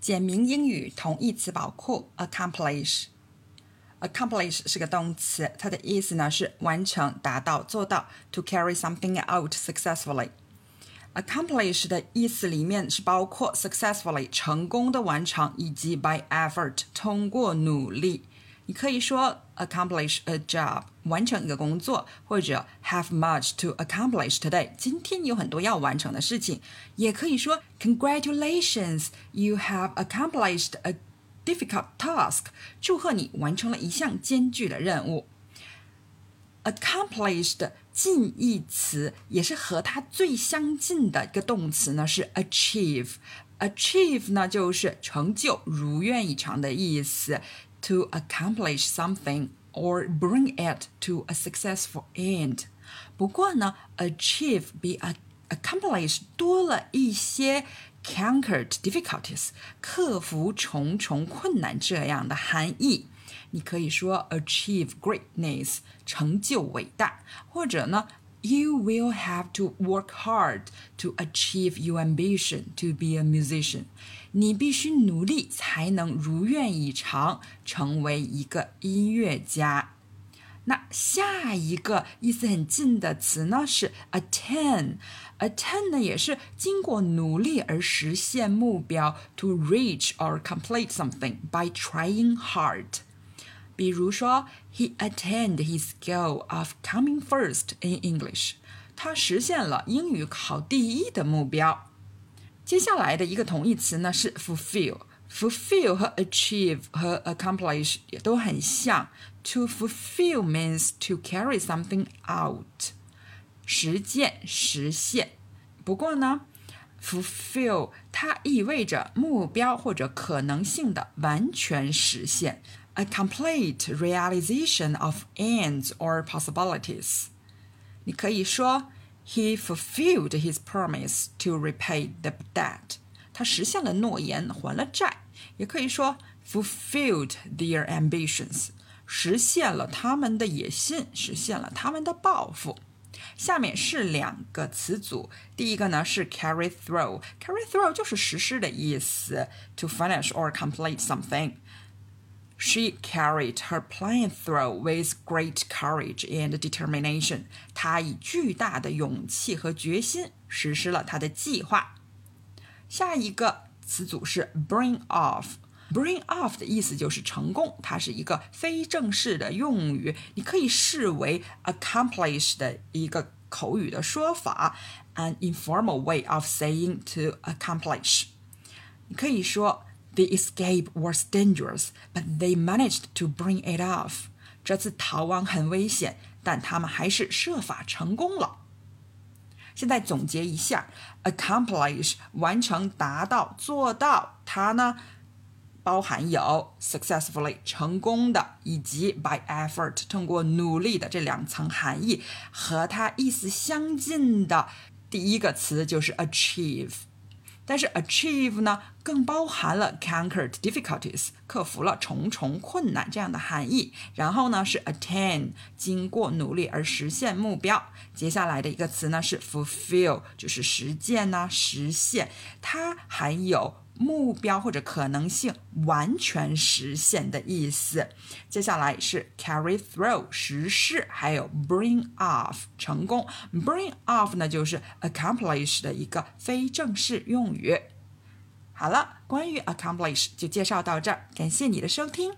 简明英语同义词宝库 accomplish。accomplish 是个动词，它的意思呢是完成、达到、做到，to carry something out successfully。accomplish 的意思里面是包括 successfully 成功的完成，以及 by effort 通过努力。你可以说 accomplish a job 完成一个工作，或者 have much to accomplish today 今天有很多要完成的事情。也可以说 congratulations you have accomplished a difficult task 祝贺你完成了一项艰巨的任务。accomplished 近义词也是和它最相近的一个动词呢是 achieve。achieve 呢就是成就、如愿以偿的意思。to accomplish something or bring it to a successful end。不过呢，achieve 比 accomplish 多了一些 conquered difficulties，克服重重困难这样的含义。你可以说 achieve greatness，成就伟大，或者呢 you will have to work hard to achieve your ambition to be a musician. 你必须努力才能如愿以偿成为一个音乐家。那下一个意思很近的词呢是 attain。attain 呢也是经过努力而实现目标，to reach or complete something by trying hard。 比如说，He attained his goal of coming first in English。他实现了英语考第一的目标。接下来的一个同义词呢是 fulfill。fulfill 和 achieve 和 accomplish 也都很像。To fulfill means to carry something out，实践、实现。不过呢，fulfill 它意味着目标或者可能性的完全实现。 a complete realization of ends or possibilities. 你可以说 He fulfilled his promise to repay the debt. 他实现了诺言，还了债。也可以说 fulfilled their ambitions，实现了他们的野心，实现了他们的抱负。下面是两个词组，第一个呢是 carry through，carry through 就是实施的意思，to finish or complete something。 She carried her plan through with great courage and determination. 她以巨大的勇气和决心实施了她的计划。下一个词组是 bring off。bring off 的意思就是成功，它是一个非正式的用语，你可以视为 accomplish 的一个口语的说法，an informal way of saying to accomplish。你可以说。 The escape was dangerous, but they managed to bring it off. 这次逃亡很危险，但他们还是设法成功了。现在总结一下，accomplish 完成、达到、做到，它呢包含有 successfully 成功的，以及 by effort 通过努力的这两层含义。和它意思相近的第一个词就是 achieve。但是 achieve 呢，更包含了 conquered difficulties，克服了重重困难这样的含义。然后呢是 attain，经过努力而实现目标。接下来的一个词呢是 fulfill，就是实践呢，实现。它含有。目标或者可能性完全实现的意思。接下来是 carry through 实施，还有 bring off 成功。bring off 呢就是 accomplish 的一个非正式用语。好了，关于 accomplish 就介绍到这儿，感谢你的收听。